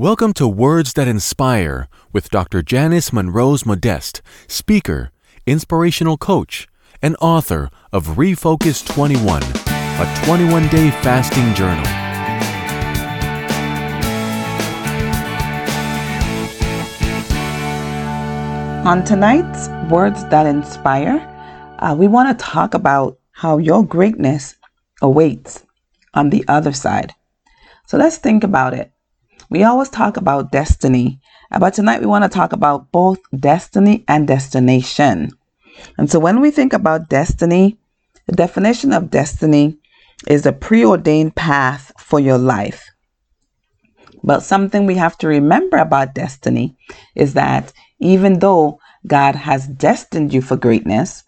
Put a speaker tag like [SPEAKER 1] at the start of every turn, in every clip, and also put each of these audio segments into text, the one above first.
[SPEAKER 1] Welcome to Words That Inspire with Dr. Janice Monrose Modeste, speaker, inspirational coach, and author of Refocus 21, a 21 day fasting journal.
[SPEAKER 2] On tonight's Words That Inspire, uh, we want to talk about how your greatness awaits on the other side. So let's think about it. We always talk about destiny, uh, but tonight we want to talk about both destiny and destination. And so when we think about destiny, the definition of destiny is a preordained path for your life. But something we have to remember about destiny is that even though God has destined you for greatness,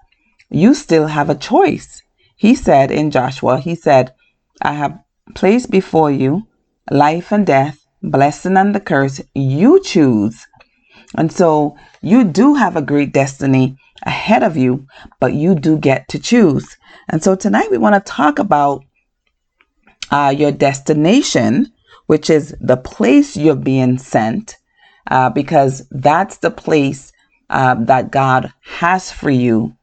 [SPEAKER 2] you still have a choice. He said in Joshua, He said, I have placed before you life and death, blessing and the curse. You choose. And so you do have a great destiny ahead of you, but you do get to choose. And so tonight we want to talk about uh, your destination, which is the place you're being sent, uh, because that's the place uh, that God has for you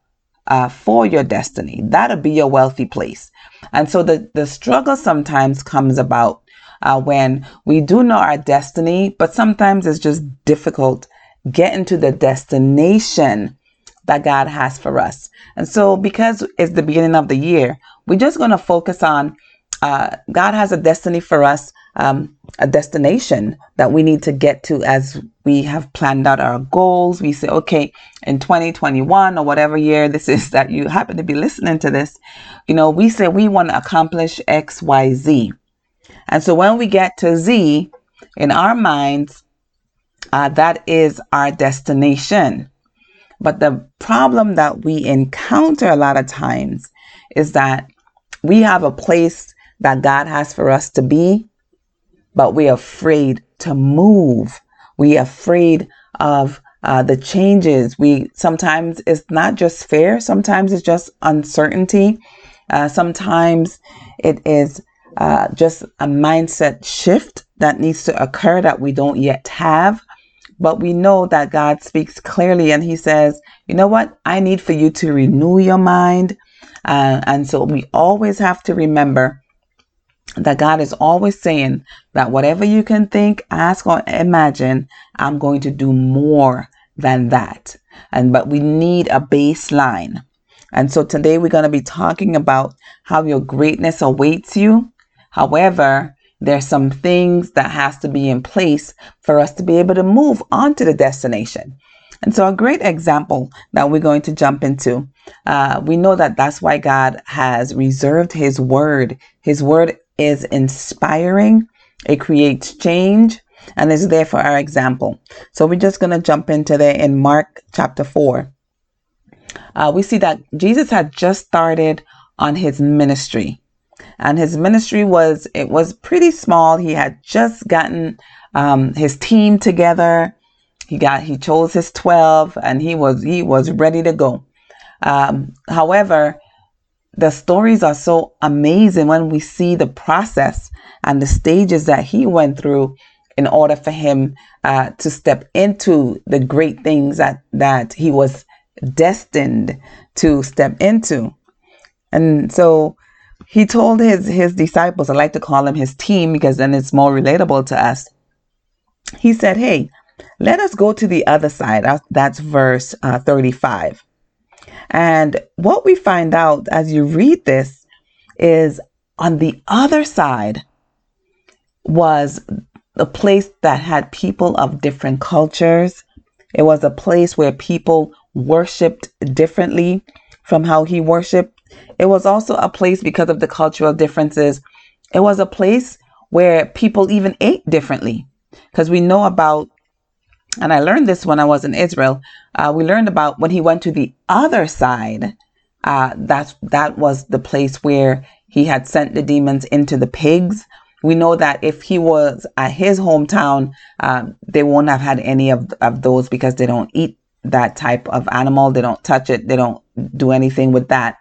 [SPEAKER 2] uh, for your destiny. That'll be your wealthy place. And so the, the struggle sometimes comes about uh, when we do know our destiny, but sometimes it's just difficult getting to the destination that God has for us. And so, because it's the beginning of the year, we're just going to focus on uh, God has a destiny for us, um, a destination that we need to get to as we have planned out our goals. We say, okay, in 2021 or whatever year this is that you happen to be listening to this, you know, we say we want to accomplish X, Y, Z. And so when we get to Z in our minds, uh, that is our destination. But the problem that we encounter a lot of times is that we have a place that God has for us to be, but we're afraid to move. We're afraid of uh, the changes. We sometimes it's not just fear, sometimes it's just uncertainty. Uh, sometimes it is uh, just a mindset shift that needs to occur that we don't yet have. But we know that God speaks clearly and He says, you know what? I need for you to renew your mind. Uh, and so we always have to remember that God is always saying that whatever you can think, ask, or imagine, I'm going to do more than that. And but we need a baseline. And so today we're going to be talking about how your greatness awaits you. However, there's some things that has to be in place for us to be able to move on to the destination. And so, a great example that we're going to jump into, uh, we know that that's why God has reserved His word. His word is inspiring, it creates change, and is there for our example. So, we're just going to jump into there in Mark chapter 4. Uh, we see that Jesus had just started on his ministry and his ministry was it was pretty small. He had just gotten um, his team together. He got he chose his 12 and he was he was ready to go. Um, however the stories are so amazing when we see the process and the stages that he went through in order for him uh, to step into the great things that that he was destined to step into. And so he told his his disciples, I like to call them his team because then it's more relatable to us. He said, "Hey, let us go to the other side." That's verse uh, 35. And what we find out as you read this is on the other side was a place that had people of different cultures. It was a place where people worshiped differently from how he worshiped. It was also a place because of the cultural differences. It was a place where people even ate differently because we know about and I learned this when I was in Israel. Uh, we learned about when he went to the other side. Uh, that that was the place where he had sent the demons into the pigs. We know that if he was at his hometown, um, they won't have had any of, of those because they don't eat that type of animal. They don't touch it. They don't do anything with that.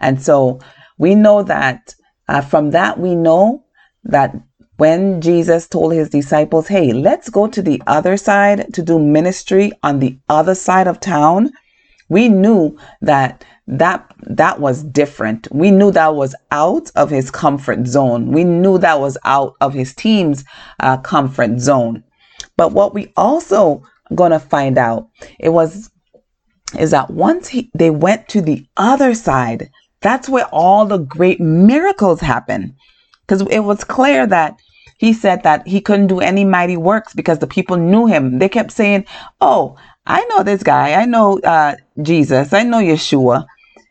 [SPEAKER 2] And so we know that uh, from that, we know that when Jesus told his disciples, Hey, let's go to the other side to do ministry on the other side of town, we knew that that that was different. We knew that was out of his comfort zone. We knew that was out of his team's uh, comfort zone. But what we also gonna find out it was is that once he, they went to the other side, that's where all the great miracles happen. Because it was clear that he said that he couldn't do any mighty works because the people knew him. They kept saying, "Oh, I know this guy. I know uh, Jesus. I know Yeshua.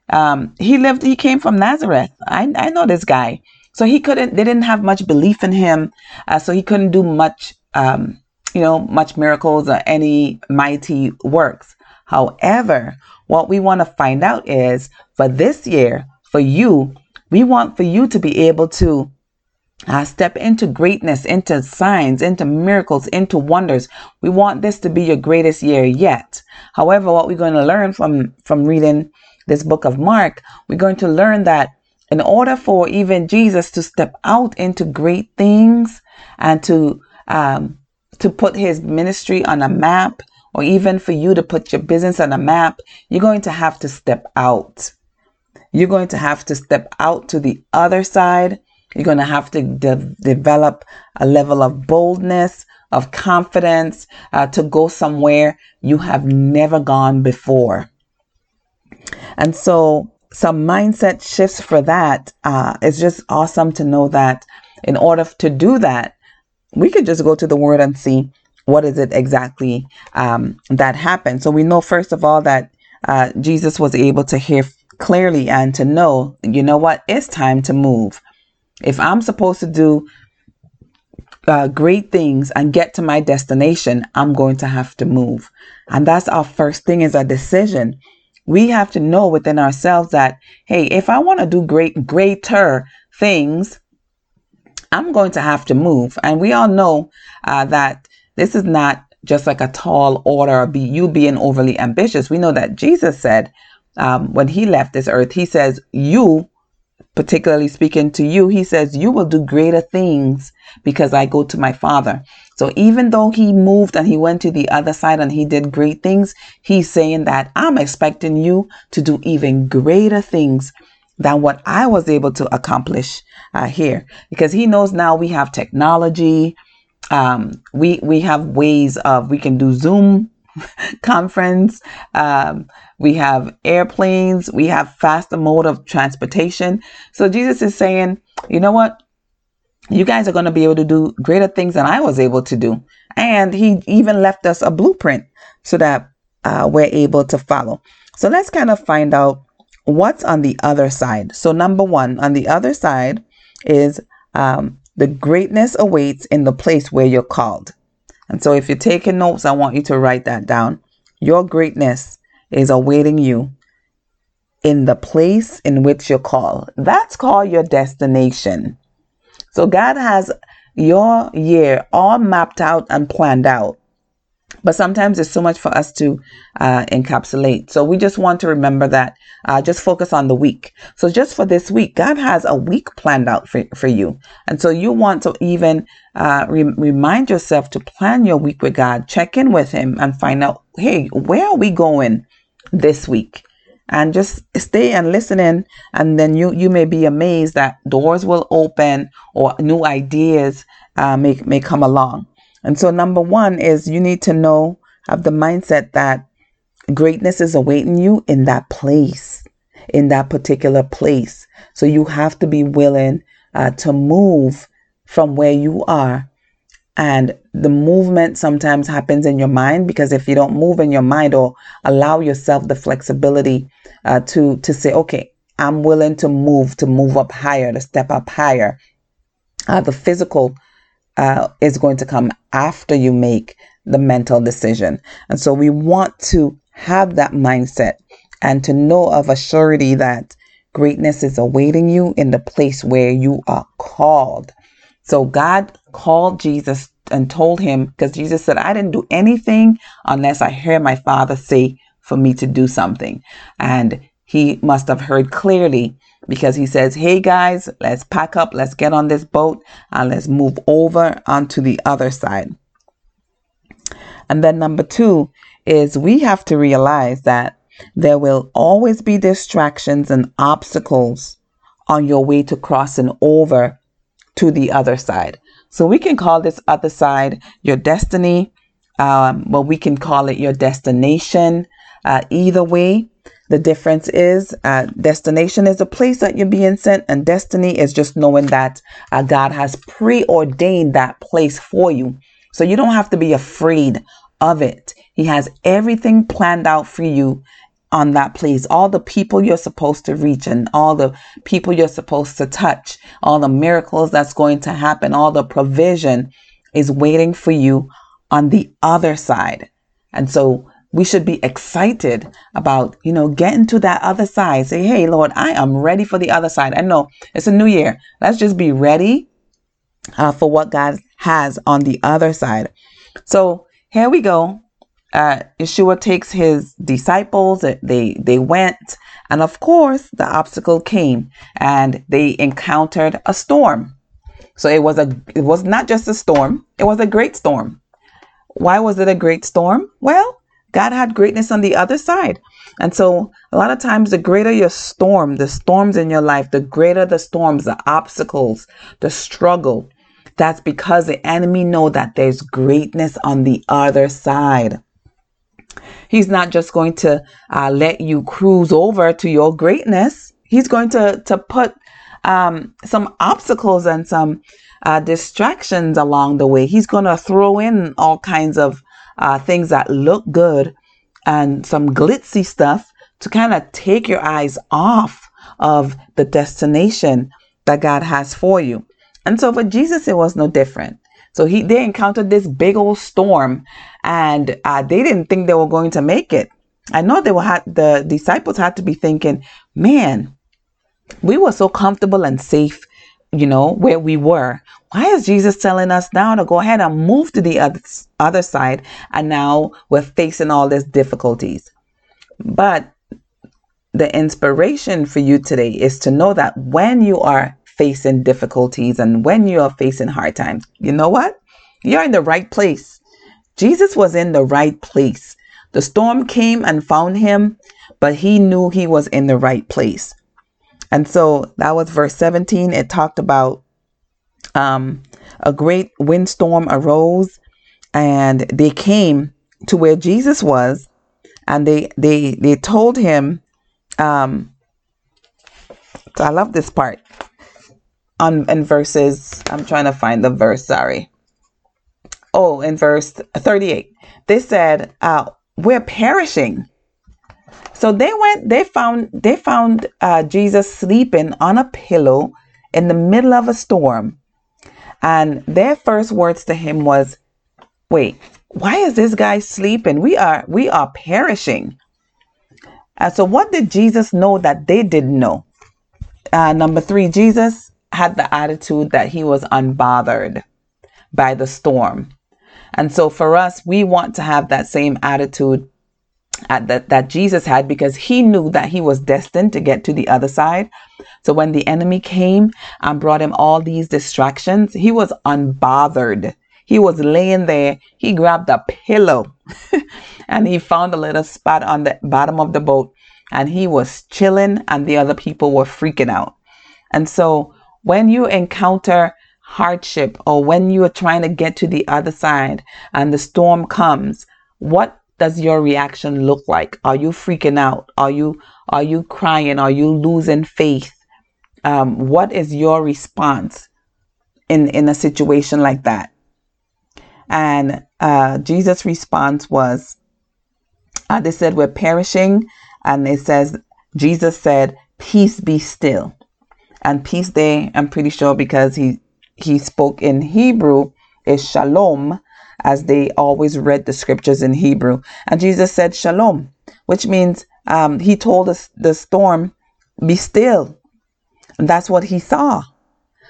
[SPEAKER 2] Um, he lived. He came from Nazareth. I, I know this guy." So he couldn't. They didn't have much belief in him. Uh, so he couldn't do much. Um, you know, much miracles or any mighty works. However, what we want to find out is for this year, for you, we want for you to be able to uh, step into greatness, into signs, into miracles, into wonders. We want this to be your greatest year yet. However, what we're going to learn from from reading this book of Mark, we're going to learn that in order for even Jesus to step out into great things and to um, to put his ministry on a map, or even for you to put your business on a map, you're going to have to step out. You're going to have to step out to the other side. You're going to have to de- develop a level of boldness, of confidence uh, to go somewhere you have never gone before. And so, some mindset shifts for that. Uh, it's just awesome to know that in order to do that, we could just go to the word and see what is it exactly um, that happened. So we know, first of all, that uh, Jesus was able to hear clearly and to know, you know what, it's time to move. If I'm supposed to do uh, great things and get to my destination, I'm going to have to move. And that's our first thing is a decision. We have to know within ourselves that, hey, if I want to do great, greater things, I'm going to have to move. And we all know uh, that this is not just like a tall order or be you being overly ambitious. We know that Jesus said um, when he left this earth, he says, You, particularly speaking to you, he says, You will do greater things because I go to my Father. So even though he moved and he went to the other side and he did great things, he's saying that I'm expecting you to do even greater things than what I was able to accomplish uh, here because he knows now we have technology. Um, we we have ways of we can do Zoom conference. Um, we have airplanes. We have faster mode of transportation. So Jesus is saying, you know what? You guys are going to be able to do greater things than I was able to do. And he even left us a blueprint so that uh, we're able to follow. So let's kind of find out what's on the other side. So, number one, on the other side is um, the greatness awaits in the place where you're called. And so, if you're taking notes, I want you to write that down. Your greatness is awaiting you in the place in which you're called. That's called your destination. So, God has your year all mapped out and planned out. But sometimes it's so much for us to uh, encapsulate. So we just want to remember that. Uh, just focus on the week. So just for this week, God has a week planned out for, for you. And so you want to even uh, re- remind yourself to plan your week with God, check in with Him, and find out, hey, where are we going this week? And just stay and listen in, and then you you may be amazed that doors will open or new ideas uh, may may come along. And so, number one is you need to know, have the mindset that greatness is awaiting you in that place, in that particular place. So, you have to be willing uh, to move from where you are. And the movement sometimes happens in your mind because if you don't move in your mind or allow yourself the flexibility uh, to to say, okay, I'm willing to move, to move up higher, to step up higher. Uh, the physical uh, is going to come after you make the mental decision. And so we want to have that mindset and to know of a surety that greatness is awaiting you in the place where you are called. So God called Jesus and told him, because Jesus said, I didn't do anything unless I heard my father say for me to do something. And he must have heard clearly because he says, Hey guys, let's pack up, let's get on this boat, and let's move over onto the other side. And then number two is we have to realize that there will always be distractions and obstacles on your way to crossing over to the other side. So we can call this other side your destiny, um, but we can call it your destination. Uh, either way, the difference is uh, destination is a place that you're being sent, and destiny is just knowing that uh, God has preordained that place for you. So you don't have to be afraid of it. He has everything planned out for you on that place. All the people you're supposed to reach and all the people you're supposed to touch, all the miracles that's going to happen, all the provision is waiting for you on the other side. And so we should be excited about, you know, getting to that other side. Say, hey, Lord, I am ready for the other side. I know it's a new year. Let's just be ready uh, for what God has on the other side. So here we go. Uh, Yeshua takes his disciples. They they went, and of course, the obstacle came, and they encountered a storm. So it was a it was not just a storm; it was a great storm. Why was it a great storm? Well, God had greatness on the other side. And so a lot of times the greater your storm, the storms in your life, the greater the storms, the obstacles, the struggle, that's because the enemy know that there's greatness on the other side. He's not just going to uh, let you cruise over to your greatness. He's going to to put um, some obstacles and some uh, distractions along the way. He's going to throw in all kinds of uh, things that look good and some glitzy stuff to kind of take your eyes off of the destination that God has for you. And so for Jesus, it was no different. So he they encountered this big old storm, and uh, they didn't think they were going to make it. I know they were had the disciples had to be thinking, man, we were so comfortable and safe, you know, where we were. Why is Jesus telling us now to go ahead and move to the other, other side? And now we're facing all these difficulties. But the inspiration for you today is to know that when you are facing difficulties and when you are facing hard times, you know what? You're in the right place. Jesus was in the right place. The storm came and found him, but he knew he was in the right place. And so that was verse 17. It talked about um, a great windstorm arose and they came to where Jesus was and they they they told him um I love this part. On in verses I'm trying to find the verse sorry. Oh in verse 38 they said uh we're perishing so they went they found they found uh, Jesus sleeping on a pillow in the middle of a storm and their first words to him was, "Wait, why is this guy sleeping? We are we are perishing." And so what did Jesus know that they didn't know? Uh, number three, Jesus had the attitude that he was unbothered by the storm. And so for us, we want to have that same attitude Uh, that, that Jesus had because he knew that he was destined to get to the other side. So when the enemy came and brought him all these distractions, he was unbothered. He was laying there. He grabbed a pillow and he found a little spot on the bottom of the boat and he was chilling and the other people were freaking out. And so when you encounter hardship or when you are trying to get to the other side and the storm comes, what does your reaction look like? Are you freaking out? Are you are you crying? Are you losing faith? Um, what is your response in in a situation like that? And uh, Jesus' response was, uh, they said we're perishing, and it says Jesus said, "Peace be still." And peace there, I'm pretty sure because he he spoke in Hebrew is shalom, as they always read the scriptures in Hebrew. And Jesus said, Shalom, which means um, he told us the storm, be still. And that's what he saw.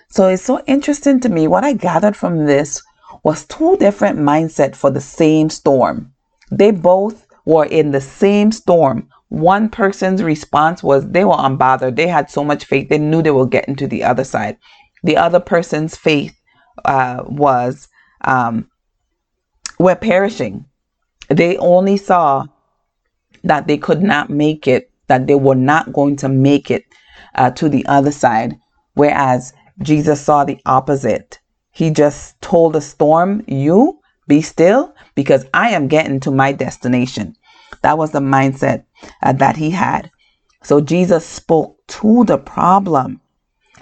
[SPEAKER 2] So it's so interesting to me. What I gathered from this was two different mindset for the same storm. They both were in the same storm. one person's response was they were unbothered. They had so much faith, they knew they were getting to the other side. The other person's faith uh, was, um, we're perishing. They only saw that they could not make it, that they were not going to make it uh, to the other side. Whereas Jesus saw the opposite. He just told the storm, You be still because I am getting to my destination. That was the mindset uh, that he had. So Jesus spoke to the problem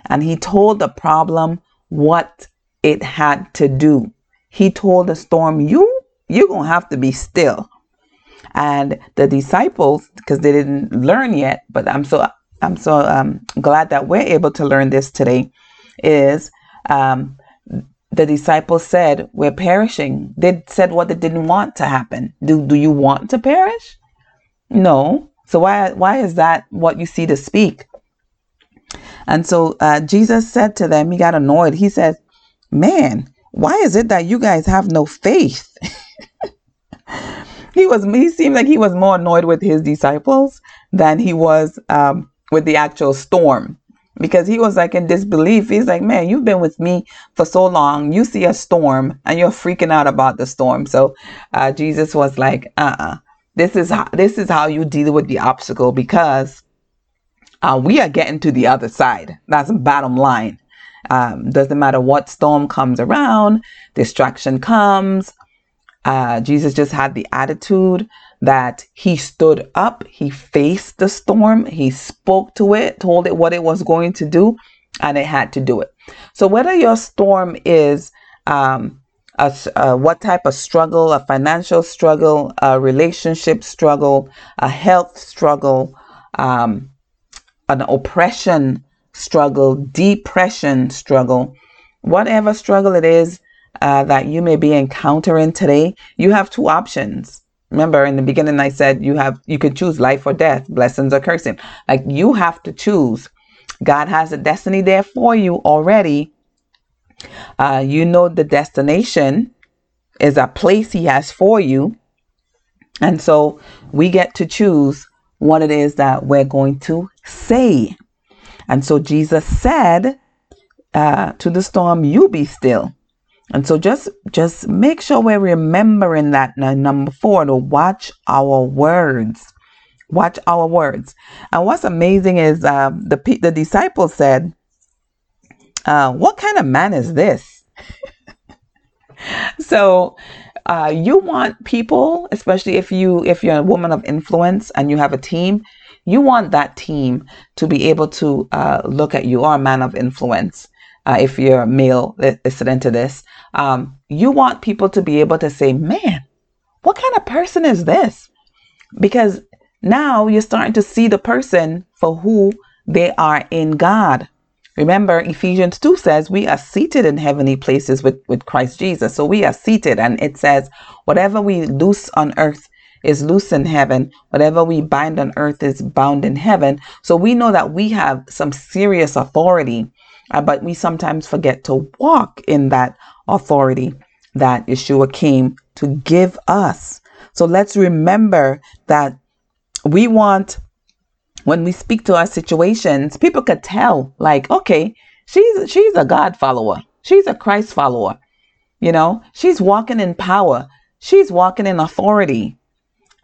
[SPEAKER 2] and he told the problem what it had to do. He told the storm, You, you're going to have to be still. And the disciples, because they didn't learn yet, but I'm so I'm so um, glad that we're able to learn this today, is um, the disciples said, We're perishing. They said what they didn't want to happen. Do, do you want to perish? No. So why, why is that what you see to speak? And so uh, Jesus said to them, He got annoyed. He says, Man, why is it that you guys have no faith? he was he seemed like he was more annoyed with his disciples than he was um, with the actual storm because he was like in disbelief. He's like, man, you've been with me for so long. You see a storm and you're freaking out about the storm. So uh, Jesus was like, uh-uh. This is how this is how you deal with the obstacle because uh, we are getting to the other side. That's bottom line. Um, doesn't matter what storm comes around, distraction comes. Uh, Jesus just had the attitude that he stood up, he faced the storm, he spoke to it, told it what it was going to do, and it had to do it. So, whether your storm is um, a, a, what type of struggle, a financial struggle, a relationship struggle, a health struggle, um, an oppression struggle, depression struggle, whatever struggle it is uh, that you may be encountering today, you have two options. Remember in the beginning I said you have you can choose life or death, blessings or cursing. Like you have to choose. God has a destiny there for you already. Uh, you know the destination is a place he has for you. And so we get to choose what it is that we're going to say. And so Jesus said uh, to the storm, You be still. And so just just make sure we're remembering that now, number four to watch our words. Watch our words. And what's amazing is uh, the the disciples said, uh, "What kind of man is this?" so uh, you want people, especially if you if you're a woman of influence and you have a team, you want that team to be able to uh, look at you or a man of influence. Uh, if you're a male listening to this, um, you want people to be able to say, man, what kind of person is this? Because now you're starting to see the person for who they are in God. Remember, Ephesians 2 says we are seated in heavenly places with, with Christ Jesus. So we are seated, and it says, whatever we loose on earth is loose in heaven. Whatever we bind on earth is bound in heaven. So we know that we have some serious authority, uh, but we sometimes forget to walk in that authority that Yeshua came to give us. So let's remember that we want, when we speak to our situations, people could tell, like, okay, she's she's a God follower, she's a Christ follower, you know, she's walking in power, she's walking in authority,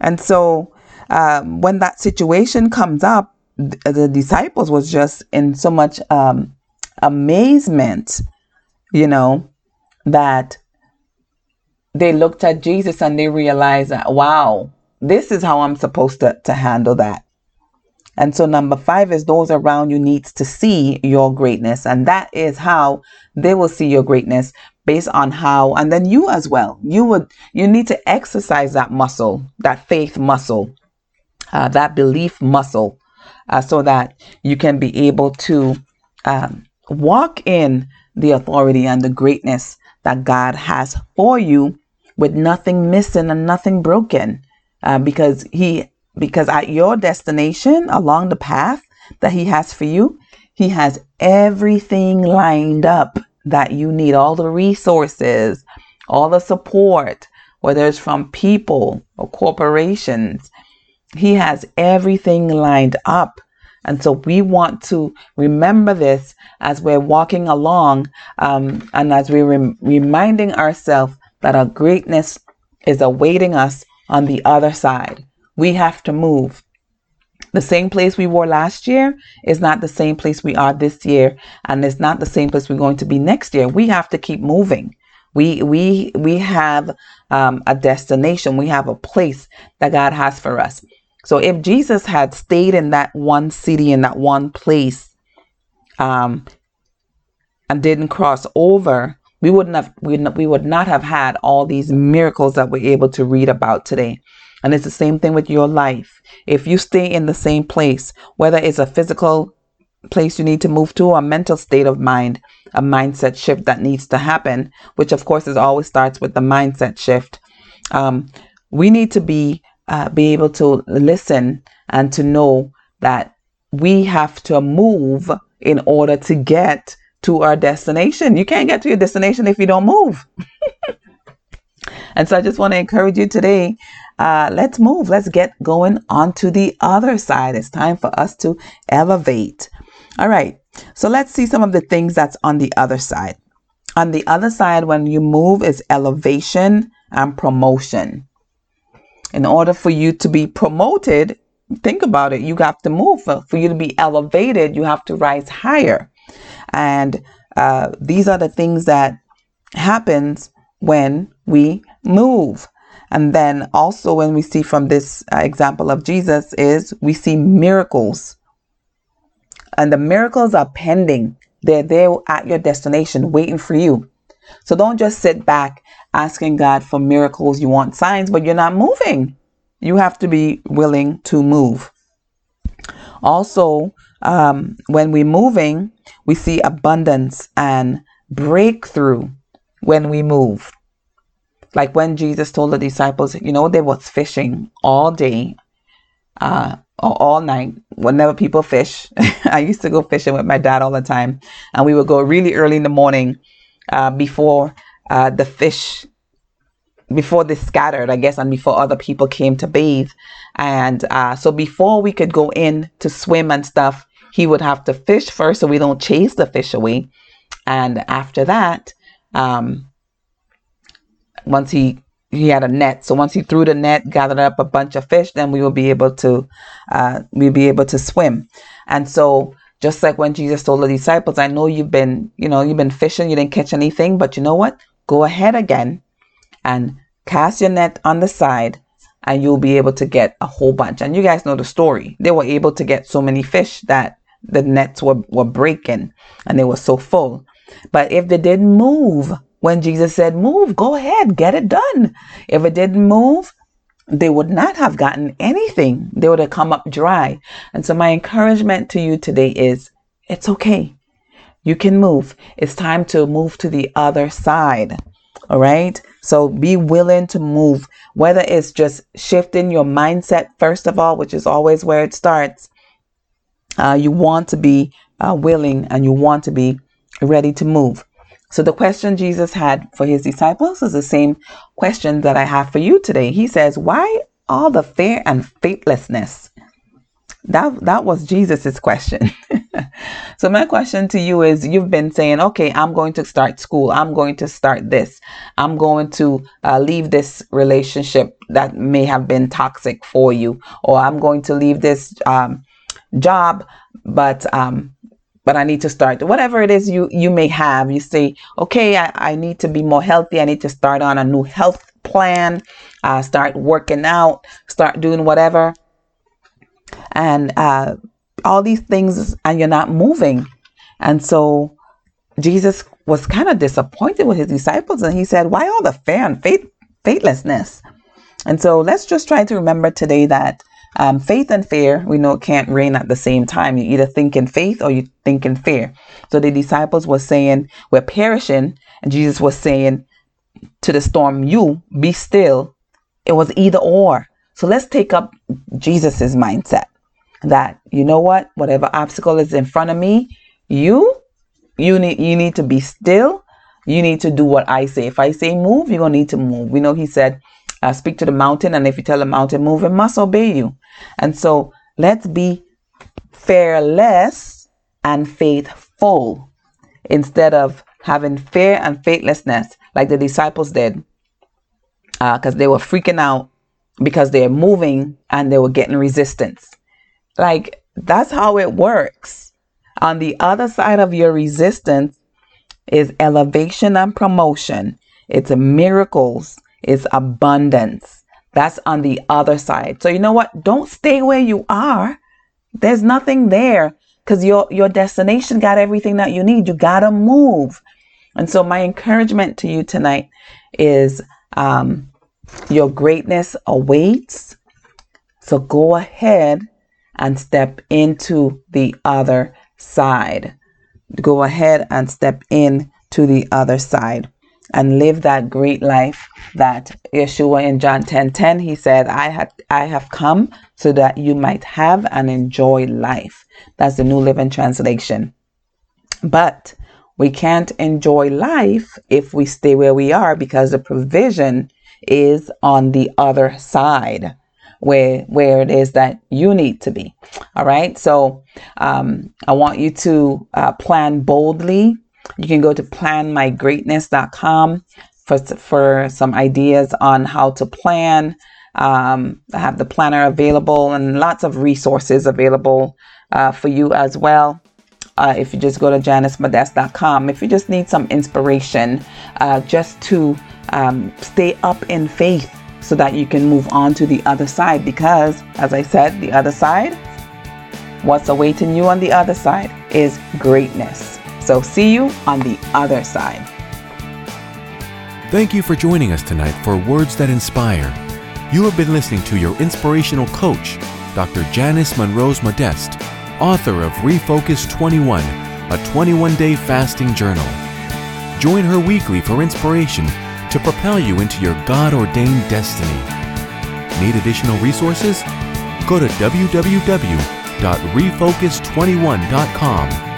[SPEAKER 2] and so um, when that situation comes up, the disciples was just in so much um, amazement, you know, that they looked at Jesus and they realized that, wow, this is how I'm supposed to, to handle that. And so number five is those around you needs to see your greatness. And that is how they will see your greatness based on how, and then you as well, you would, you need to exercise that muscle, that faith muscle, uh, that belief muscle, uh, so that you can be able to um, walk in the authority and the greatness that God has for you with nothing missing and nothing broken. Uh, because he, because at your destination along the path that he has for you, he has everything lined up that you need, all the resources, all the support, whether it's from people or corporations. He has everything lined up. And so we want to remember this as we're walking along um, and as we're rem- reminding ourselves that our greatness is awaiting us on the other side. We have to move. The same place we were last year is not the same place we are this year, and it's not the same place we're going to be next year. We have to keep moving. We we we have um, a destination. We have a place that God has for us. So if Jesus had stayed in that one city in that one place, um, and didn't cross over, we wouldn't have we, we would not have had all these miracles that we're able to read about today. And it's the same thing with your life. If you stay in the same place, whether it's a physical place you need to move to, or a mental state of mind, a mindset shift that needs to happen, which of course is always starts with the mindset shift. Um, we need to be uh, be able to listen and to know that we have to move in order to get to our destination. You can't get to your destination if you don't move. and so I just want to encourage you today uh, let's move. Let's get going on to the other side. It's time for us to elevate. All right. So let's see some of the things that's on the other side. On the other side, when you move, is elevation and promotion. In order for you to be promoted, think about it. You have to move. For, for you to be elevated, you have to rise higher. And uh, these are the things that happens when we move. And then also, when we see from this uh, example of Jesus, is we see miracles. And the miracles are pending, they're there at your destination waiting for you. So don't just sit back asking God for miracles. You want signs, but you're not moving. You have to be willing to move. Also, um, when we're moving, we see abundance and breakthrough when we move like when Jesus told the disciples, you know, they was fishing all day, uh, or all night. Whenever people fish, I used to go fishing with my dad all the time, and we would go really early in the morning, uh, before uh, the fish, before they scattered, I guess, and before other people came to bathe, and uh, so before we could go in to swim and stuff, he would have to fish first, so we don't chase the fish away, and after that. Um, once he he had a net. So once he threw the net, gathered up a bunch of fish, then we will be able to uh, we'll be able to swim. And so just like when Jesus told the disciples, I know you've been, you know, you've been fishing, you didn't catch anything, but you know what? Go ahead again and cast your net on the side and you'll be able to get a whole bunch. And you guys know the story. They were able to get so many fish that the nets were, were breaking and they were so full. But if they didn't move, when Jesus said, Move, go ahead, get it done. If it didn't move, they would not have gotten anything. They would have come up dry. And so, my encouragement to you today is it's okay. You can move. It's time to move to the other side. All right. So be willing to move, whether it's just shifting your mindset, first of all, which is always where it starts. Uh, you want to be uh, willing and you want to be ready to move. So the question Jesus had for his disciples is the same question that I have for you today. He says, Why all the fear and faithlessness? That that was Jesus's question. so my question to you is you've been saying, okay, I'm going to start school. I'm going to start this. I'm going to uh, leave this relationship that may have been toxic for you, or I'm going to leave this um, job, but um, but I need to start whatever it is you you may have. You say, okay, I, I need to be more healthy. I need to start on a new health plan. Uh, start working out. Start doing whatever, and uh, all these things, and you're not moving. And so Jesus was kind of disappointed with his disciples, and he said, "Why all the fear and faith faithlessness?" And so let's just try to remember today that um, faith and fear, we know, it can't reign at the same time. You either think in faith or you think in fear. So the disciples were saying, We're perishing. And Jesus was saying to the storm, You be still. It was either or. So let's take up Jesus's mindset that, you know what, whatever obstacle is in front of me, you, you need, you need to be still. You need to do what I say. If I say move, you're going to need to move. We know he said, uh, speak to the mountain, and if you tell the mountain move, it must obey you. And so let's be fearless and faithful instead of having fear and faithlessness like the disciples did because uh, they were freaking out because they're moving and they were getting resistance. Like that's how it works. On the other side of your resistance is elevation and promotion. It's miracles. It's abundance. That's on the other side. So you know what? Don't stay where you are. There's nothing there because your your destination got everything that you need. You gotta move. And so my encouragement to you tonight is um, your greatness awaits. So go ahead and step into the other side. Go ahead and step in to the other side and live that great life that Yeshua in John 10 10 he said, I had I have come so that you might have and enjoy life. That's the New Living Translation. But we can't enjoy life if we stay where we are because the provision is on the other side where where it is that you need to be all right so um, i want you to uh, plan boldly you can go to planmygreatness.com for, for some ideas on how to plan. Um, I have the planner available and lots of resources available uh, for you as well. Uh, if you just go to janicemodest.com, if you just need some inspiration, uh, just to um, stay up in faith so that you can move on to the other side. Because, as I said, the other side, what's awaiting you on the other side is greatness. So, see you on the other side.
[SPEAKER 1] Thank you for joining us tonight for Words That Inspire. You have been listening to your inspirational coach, Dr. Janice Monrose Modeste, author of Refocus 21, a 21 day fasting journal. Join her weekly for inspiration to propel you into your God ordained destiny. Need additional resources? Go to www.refocus21.com